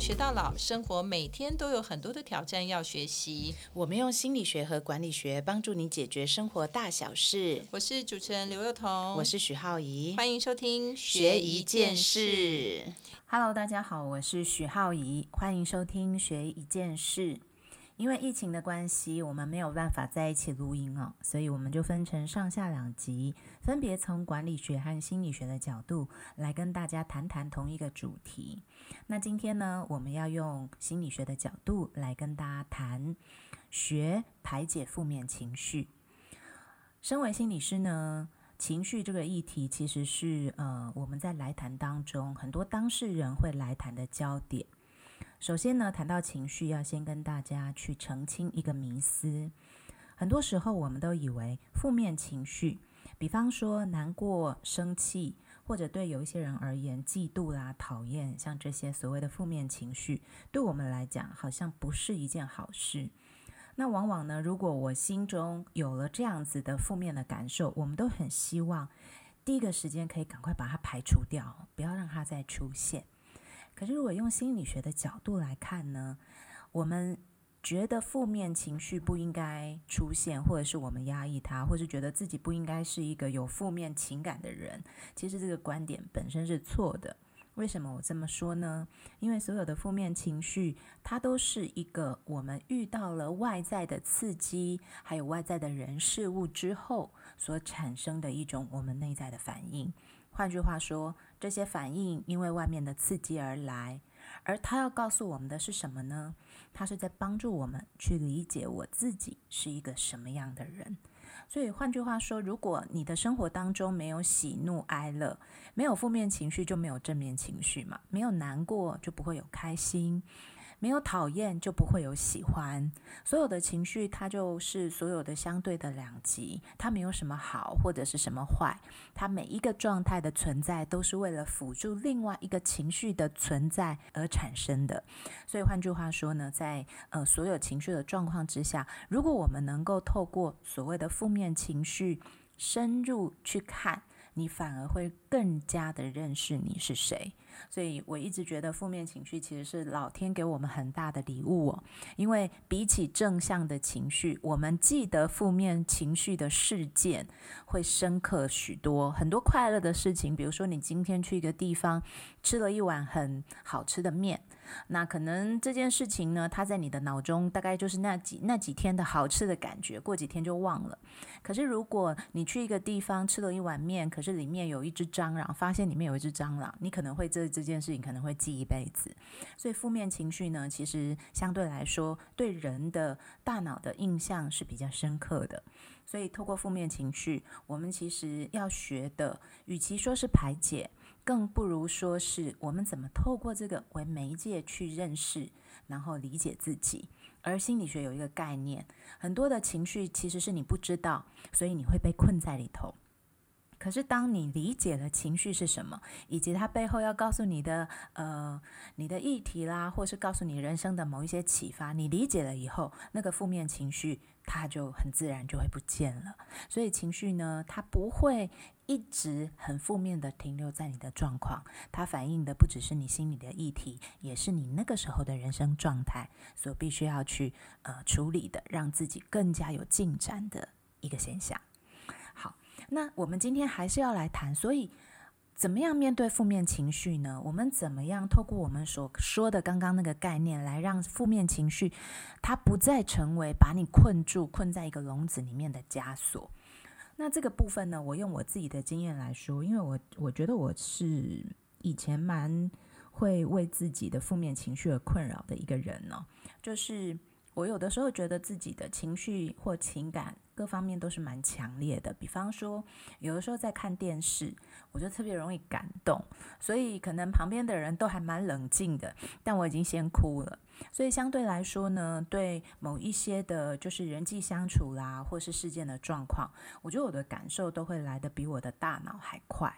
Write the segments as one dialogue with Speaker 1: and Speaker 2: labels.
Speaker 1: 学到老，生活每天都有很多的挑战要学习。
Speaker 2: 我们用心理学和管理学帮助你解决生活大小事。
Speaker 1: 我是主持人刘幼彤，
Speaker 2: 我是许浩怡，
Speaker 1: 欢迎收听
Speaker 2: 学一件事。
Speaker 3: Hello，大家好，我是许浩怡，欢迎收听学一件事。因为疫情的关系，我们没有办法在一起录音哦，所以我们就分成上下两集，分别从管理学和心理学的角度来跟大家谈谈同一个主题。那今天呢，我们要用心理学的角度来跟大家谈学排解负面情绪。身为心理师呢，情绪这个议题其实是呃我们在来谈当中很多当事人会来谈的焦点。首先呢，谈到情绪，要先跟大家去澄清一个迷思。很多时候，我们都以为负面情绪，比方说难过、生气，或者对有一些人而言，嫉妒啦、讨厌，像这些所谓的负面情绪，对我们来讲，好像不是一件好事。那往往呢，如果我心中有了这样子的负面的感受，我们都很希望第一个时间可以赶快把它排除掉，不要让它再出现。可是，如果用心理学的角度来看呢，我们觉得负面情绪不应该出现，或者是我们压抑它，或是觉得自己不应该是一个有负面情感的人，其实这个观点本身是错的。为什么我这么说呢？因为所有的负面情绪，它都是一个我们遇到了外在的刺激，还有外在的人事物之后所产生的一种我们内在的反应。换句话说，这些反应因为外面的刺激而来，而它要告诉我们的是什么呢？它是在帮助我们去理解我自己是一个什么样的人。所以换句话说，如果你的生活当中没有喜怒哀乐，没有负面情绪，就没有正面情绪嘛；没有难过，就不会有开心。没有讨厌就不会有喜欢，所有的情绪它就是所有的相对的两极，它没有什么好或者是什么坏，它每一个状态的存在都是为了辅助另外一个情绪的存在而产生的。所以换句话说呢，在呃所有情绪的状况之下，如果我们能够透过所谓的负面情绪深入去看，你反而会更加的认识你是谁。所以我一直觉得负面情绪其实是老天给我们很大的礼物哦，因为比起正向的情绪，我们记得负面情绪的事件会深刻许多。很多快乐的事情，比如说你今天去一个地方吃了一碗很好吃的面，那可能这件事情呢，它在你的脑中大概就是那几那几天的好吃的感觉，过几天就忘了。可是如果你去一个地方吃了一碗面，可是里面有一只蟑螂，发现里面有一只蟑螂，你可能会这这件事情可能会记一辈子。所以负面情绪呢，其实相对来说对人的大脑的印象是比较深刻的。所以透过负面情绪，我们其实要学的，与其说是排解，更不如说是我们怎么透过这个为媒介去认识，然后理解自己。而心理学有一个概念，很多的情绪其实是你不知道，所以你会被困在里头。可是，当你理解了情绪是什么，以及它背后要告诉你的呃你的议题啦，或是告诉你人生的某一些启发，你理解了以后，那个负面情绪它就很自然就会不见了。所以，情绪呢，它不会一直很负面的停留在你的状况，它反映的不只是你心里的议题，也是你那个时候的人生状态所必须要去呃处理的，让自己更加有进展的一个现象。那我们今天还是要来谈，所以怎么样面对负面情绪呢？我们怎么样透过我们所说的刚刚那个概念，来让负面情绪它不再成为把你困住、困在一个笼子里面的枷锁？那这个部分呢，我用我自己的经验来说，因为我我觉得我是以前蛮会为自己的负面情绪而困扰的一个人呢、就是我有的时候觉得自己的情绪或情感各方面都是蛮强烈的，比方说，有的时候在看电视，我就特别容易感动，所以可能旁边的人都还蛮冷静的，但我已经先哭了。所以相对来说呢，对某一些的，就是人际相处啦，或是事件的状况，我觉得我的感受都会来得比我的大脑还快。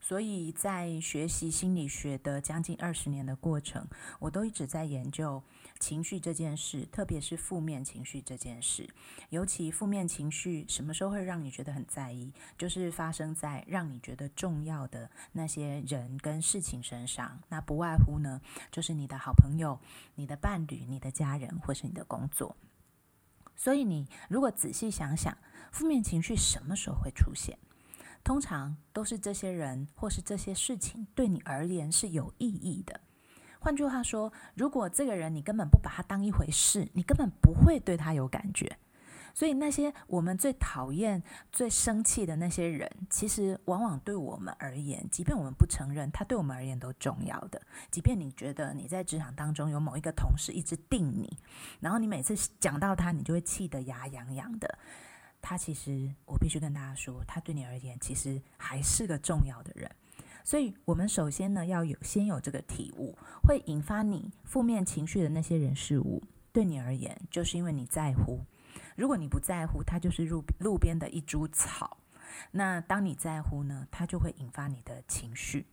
Speaker 3: 所以在学习心理学的将近二十年的过程，我都一直在研究情绪这件事，特别是负面情绪这件事。尤其负面情绪什么时候会让你觉得很在意，就是发生在让你觉得重要的那些人跟事情身上。那不外乎呢，就是你的好朋友、你的伴侣、你的家人，或是你的工作。所以你如果仔细想想，负面情绪什么时候会出现？通常都是这些人或是这些事情对你而言是有意义的。换句话说，如果这个人你根本不把他当一回事，你根本不会对他有感觉。所以那些我们最讨厌、最生气的那些人，其实往往对我们而言，即便我们不承认，他对我们而言都重要的。即便你觉得你在职场当中有某一个同事一直定你，然后你每次讲到他，你就会气得牙痒痒的。他其实，我必须跟大家说，他对你而言其实还是个重要的人。所以，我们首先呢，要有先有这个体悟，会引发你负面情绪的那些人事物，对你而言，就是因为你在乎。如果你不在乎，它就是路路边的一株草。那当你在乎呢，它就会引发你的情绪。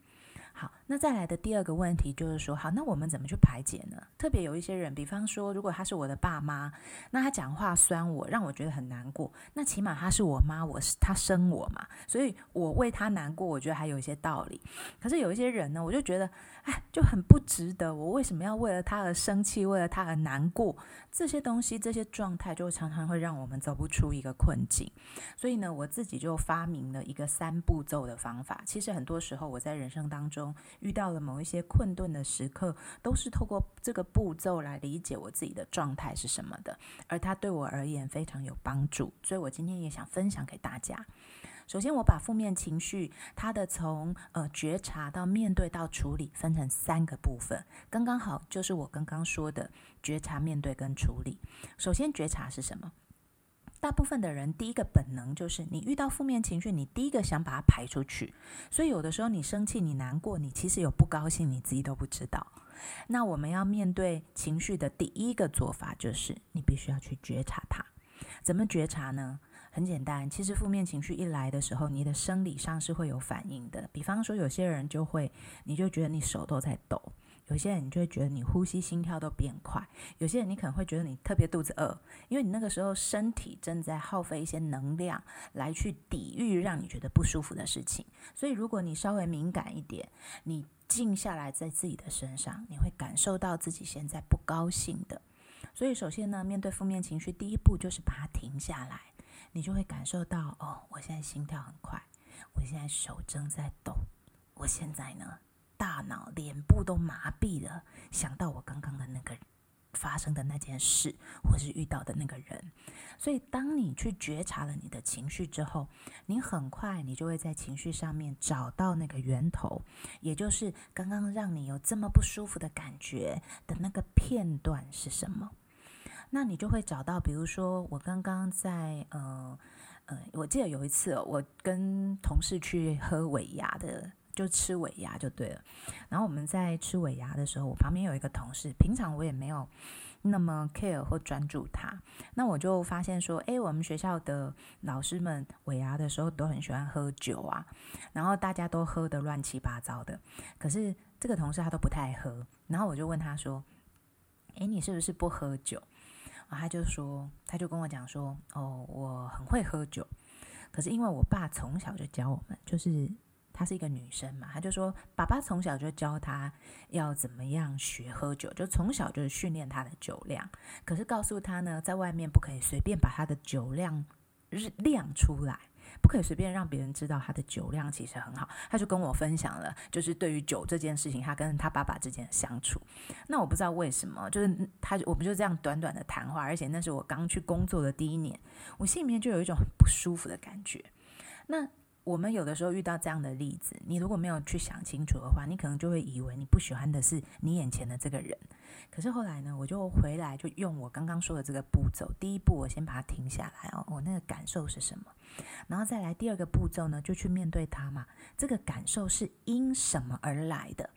Speaker 3: 好，那再来的第二个问题就是说，好，那我们怎么去排解呢？特别有一些人，比方说，如果他是我的爸妈，那他讲话酸我，让我觉得很难过。那起码他是我妈，我是他生我嘛，所以我为他难过，我觉得还有一些道理。可是有一些人呢，我就觉得，哎，就很不值得。我为什么要为了他而生气，为了他而难过？这些东西，这些状态，就常常会让我们走不出一个困境。所以呢，我自己就发明了一个三步骤的方法。其实很多时候，我在人生当中。遇到了某一些困顿的时刻，都是透过这个步骤来理解我自己的状态是什么的，而它对我而言非常有帮助，所以我今天也想分享给大家。首先，我把负面情绪它的从呃觉察到面对到处理分成三个部分，刚刚好就是我刚刚说的觉察、面对跟处理。首先，觉察是什么？大部分的人第一个本能就是，你遇到负面情绪，你第一个想把它排出去。所以有的时候你生气、你难过、你其实有不高兴，你自己都不知道。那我们要面对情绪的第一个做法就是，你必须要去觉察它。怎么觉察呢？很简单，其实负面情绪一来的时候，你的生理上是会有反应的。比方说，有些人就会，你就觉得你手都在抖。有些人你就会觉得你呼吸心跳都变快，有些人你可能会觉得你特别肚子饿，因为你那个时候身体正在耗费一些能量来去抵御让你觉得不舒服的事情。所以如果你稍微敏感一点，你静下来在自己的身上，你会感受到自己现在不高兴的。所以首先呢，面对负面情绪，第一步就是把它停下来，你就会感受到哦，我现在心跳很快，我现在手正在抖，我现在呢。大脑、脸部都麻痹了，想到我刚刚的那个发生的那件事，或是遇到的那个人。所以，当你去觉察了你的情绪之后，你很快你就会在情绪上面找到那个源头，也就是刚刚让你有这么不舒服的感觉的那个片段是什么。那你就会找到，比如说我刚刚在呃呃，我记得有一次我跟同事去喝尾牙的。就吃尾牙就对了，然后我们在吃尾牙的时候，我旁边有一个同事，平常我也没有那么 care 或专注他，那我就发现说，诶，我们学校的老师们尾牙的时候都很喜欢喝酒啊，然后大家都喝的乱七八糟的，可是这个同事他都不太喝，然后我就问他说，诶，你是不是不喝酒？然后他就说，他就跟我讲说，哦，我很会喝酒，可是因为我爸从小就教我们，就是。她是一个女生嘛，她就说爸爸从小就教她要怎么样学喝酒，就从小就是训练她的酒量。可是告诉她呢，在外面不可以随便把她的酒量日亮出来，不可以随便让别人知道她的酒量其实很好。她就跟我分享了，就是对于酒这件事情，她跟她爸爸之间的相处。那我不知道为什么，就是她我们就这样短短的谈话，而且那是我刚去工作的第一年，我心里面就有一种很不舒服的感觉。那。我们有的时候遇到这样的例子，你如果没有去想清楚的话，你可能就会以为你不喜欢的是你眼前的这个人。可是后来呢，我就回来就用我刚刚说的这个步骤，第一步我先把它停下来哦，我那个感受是什么？然后再来第二个步骤呢，就去面对他嘛。这个感受是因什么而来的？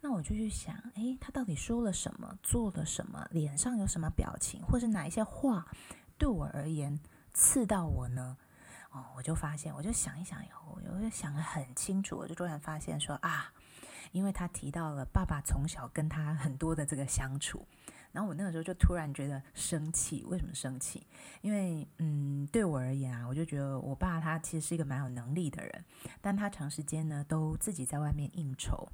Speaker 3: 那我就去想，诶，他到底说了什么，做了什么，脸上有什么表情，或是哪一些话对我而言刺到我呢？哦，我就发现，我就想一想以后，我就想得很清楚，我就突然发现说啊，因为他提到了爸爸从小跟他很多的这个相处。然后我那个时候就突然觉得生气，为什么生气？因为嗯，对我而言啊，我就觉得我爸他其实是一个蛮有能力的人，但他长时间呢都自己在外面应酬，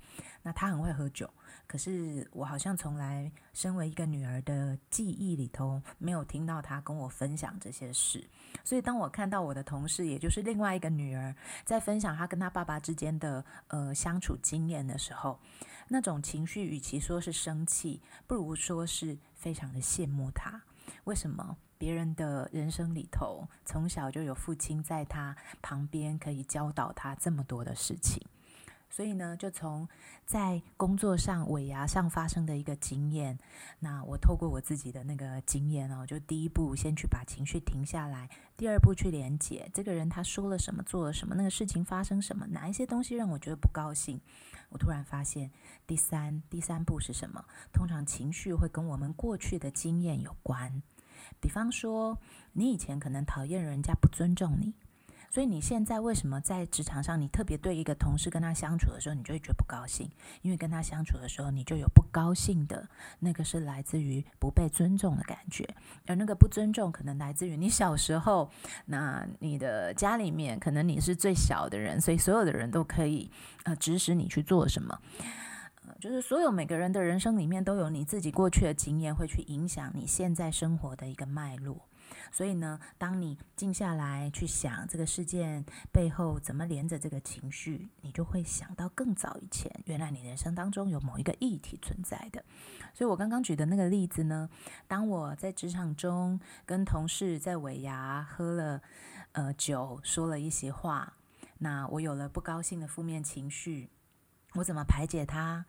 Speaker 3: 那他很会喝酒，可是我好像从来身为一个女儿的记忆里头没有听到他跟我分享这些事，所以当我看到我的同事，也就是另外一个女儿在分享她跟她爸爸之间的呃相处经验的时候。那种情绪，与其说是生气，不如说是非常的羡慕他。为什么？别人的人生里头，从小就有父亲在他旁边，可以教导他这么多的事情。所以呢，就从在工作上尾牙上发生的一个经验，那我透过我自己的那个经验哦，就第一步先去把情绪停下来，第二步去连接这个人他说了什么，做了什么，那个事情发生什么，哪一些东西让我觉得不高兴。我突然发现，第三第三步是什么？通常情绪会跟我们过去的经验有关。比方说，你以前可能讨厌人家不尊重你。所以你现在为什么在职场上，你特别对一个同事跟他相处的时候，你就会觉得不高兴？因为跟他相处的时候，你就有不高兴的那个是来自于不被尊重的感觉，而那个不尊重可能来自于你小时候，那你的家里面可能你是最小的人，所以所有的人都可以呃指使你去做什么，就是所有每个人的人生里面都有你自己过去的经验，会去影响你现在生活的一个脉络。所以呢，当你静下来去想这个事件背后怎么连着这个情绪，你就会想到更早以前，原来你人生当中有某一个议题存在的。所以我刚刚举的那个例子呢，当我在职场中跟同事在尾牙喝了呃酒，说了一些话，那我有了不高兴的负面情绪，我怎么排解它？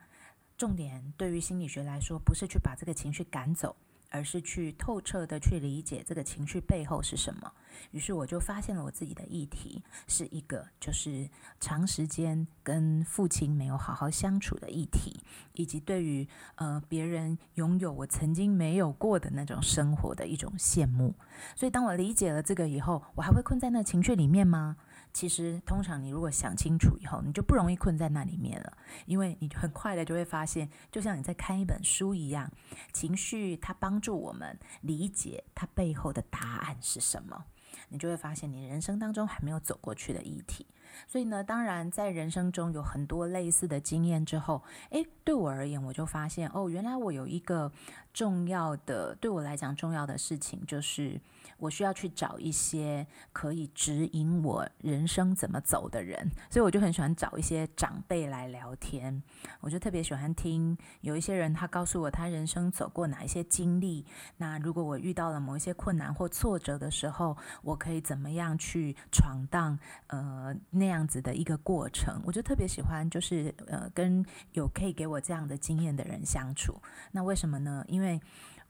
Speaker 3: 重点对于心理学来说，不是去把这个情绪赶走。而是去透彻的去理解这个情绪背后是什么。于是我就发现了我自己的议题是一个，就是长时间跟父亲没有好好相处的议题，以及对于呃别人拥有我曾经没有过的那种生活的一种羡慕。所以当我理解了这个以后，我还会困在那情绪里面吗？其实，通常你如果想清楚以后，你就不容易困在那里面了，因为你很快的就会发现，就像你在看一本书一样，情绪它帮助我们理解它背后的答案是什么，你就会发现你人生当中还没有走过去的议题。所以呢，当然在人生中有很多类似的经验之后，诶，对我而言，我就发现哦，原来我有一个重要的，对我来讲重要的事情就是。我需要去找一些可以指引我人生怎么走的人，所以我就很喜欢找一些长辈来聊天。我就特别喜欢听有一些人，他告诉我他人生走过哪一些经历。那如果我遇到了某一些困难或挫折的时候，我可以怎么样去闯荡？呃，那样子的一个过程，我就特别喜欢，就是呃，跟有可以给我这样的经验的人相处。那为什么呢？因为。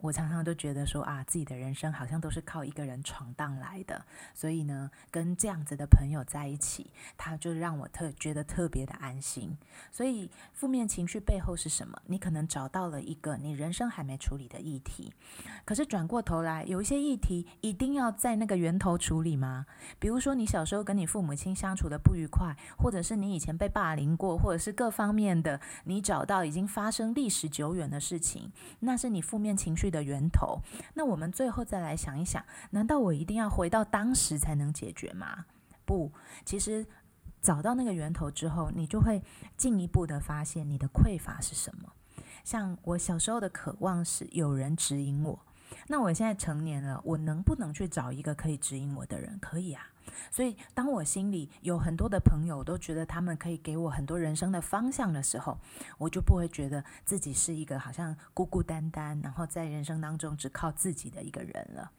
Speaker 3: 我常常都觉得说啊，自己的人生好像都是靠一个人闯荡来的，所以呢，跟这样子的朋友在一起，他就让我特觉得特别的安心。所以负面情绪背后是什么？你可能找到了一个你人生还没处理的议题，可是转过头来，有一些议题一定要在那个源头处理吗？比如说你小时候跟你父母亲相处的不愉快，或者是你以前被霸凌过，或者是各方面的，你找到已经发生历史久远的事情，那是你负面情绪。的源头，那我们最后再来想一想，难道我一定要回到当时才能解决吗？不，其实找到那个源头之后，你就会进一步的发现你的匮乏是什么。像我小时候的渴望是有人指引我，那我现在成年了，我能不能去找一个可以指引我的人？可以啊。所以，当我心里有很多的朋友都觉得他们可以给我很多人生的方向的时候，我就不会觉得自己是一个好像孤孤单单，然后在人生当中只靠自己的一个人了。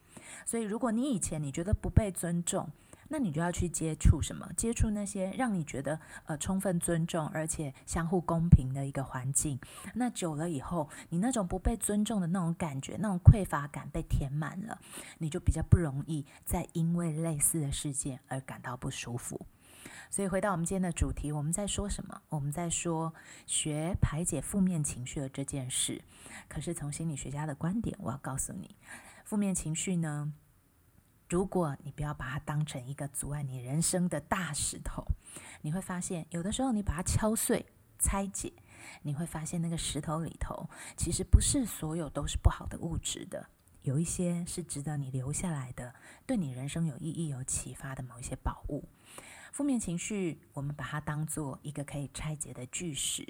Speaker 3: 所以，如果你以前你觉得不被尊重，那你就要去接触什么？接触那些让你觉得呃充分尊重而且相互公平的一个环境。那久了以后，你那种不被尊重的那种感觉，那种匮乏感被填满了，你就比较不容易再因为类似的事件而感到不舒服。所以回到我们今天的主题，我们在说什么？我们在说学排解负面情绪的这件事。可是从心理学家的观点，我要告诉你，负面情绪呢？如果你不要把它当成一个阻碍你人生的大石头，你会发现有的时候你把它敲碎、拆解，你会发现那个石头里头其实不是所有都是不好的物质的，有一些是值得你留下来的，对你人生有意义、有启发的某一些宝物。负面情绪，我们把它当做一个可以拆解的巨石，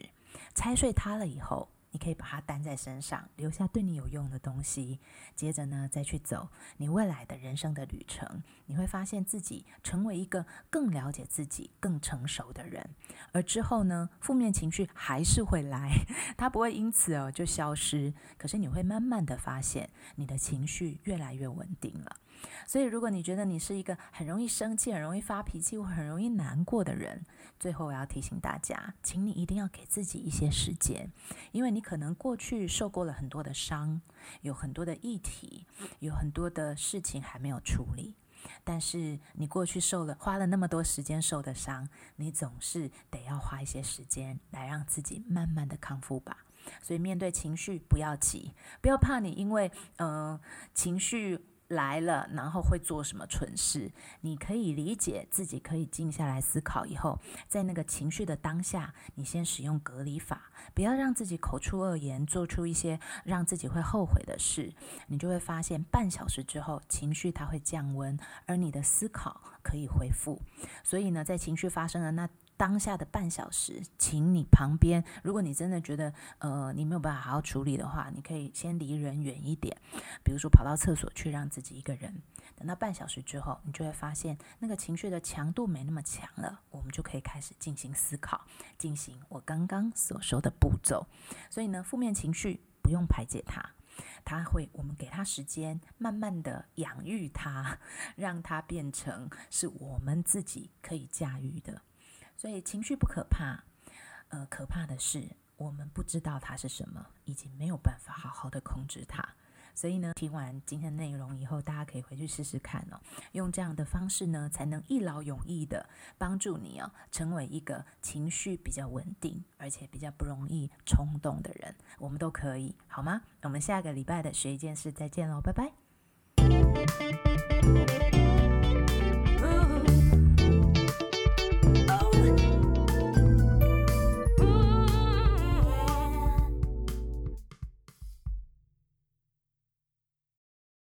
Speaker 3: 拆碎它了以后。你可以把它担在身上，留下对你有用的东西。接着呢，再去走你未来的人生的旅程。你会发现自己成为一个更了解自己、更成熟的人。而之后呢，负面情绪还是会来，它不会因此哦就消失。可是你会慢慢的发现，你的情绪越来越稳定了。所以，如果你觉得你是一个很容易生气、很容易发脾气或很容易难过的人，最后我要提醒大家，请你一定要给自己一些时间，因为你可能过去受过了很多的伤，有很多的议题，有很多的事情还没有处理。但是你过去受了花了那么多时间受的伤，你总是得要花一些时间来让自己慢慢的康复吧。所以面对情绪，不要急，不要怕你因为嗯情绪。来了，然后会做什么蠢事？你可以理解自己，可以静下来思考。以后在那个情绪的当下，你先使用隔离法，不要让自己口出恶言，做出一些让自己会后悔的事。你就会发现，半小时之后，情绪它会降温，而你的思考可以恢复。所以呢，在情绪发生的那。当下的半小时，请你旁边，如果你真的觉得呃你没有办法好好处理的话，你可以先离人远一点，比如说跑到厕所去，让自己一个人。等到半小时之后，你就会发现那个情绪的强度没那么强了，我们就可以开始进行思考，进行我刚刚所说的步骤。所以呢，负面情绪不用排解它，它会我们给它时间，慢慢的养育它，让它变成是我们自己可以驾驭的。所以情绪不可怕，呃，可怕的是我们不知道它是什么，以及没有办法好好的控制它。所以呢，听完今天的内容以后，大家可以回去试试看哦，用这样的方式呢，才能一劳永逸的帮助你哦，成为一个情绪比较稳定，而且比较不容易冲动的人。我们都可以，好吗？我们下个礼拜的学一件事再见喽，拜拜。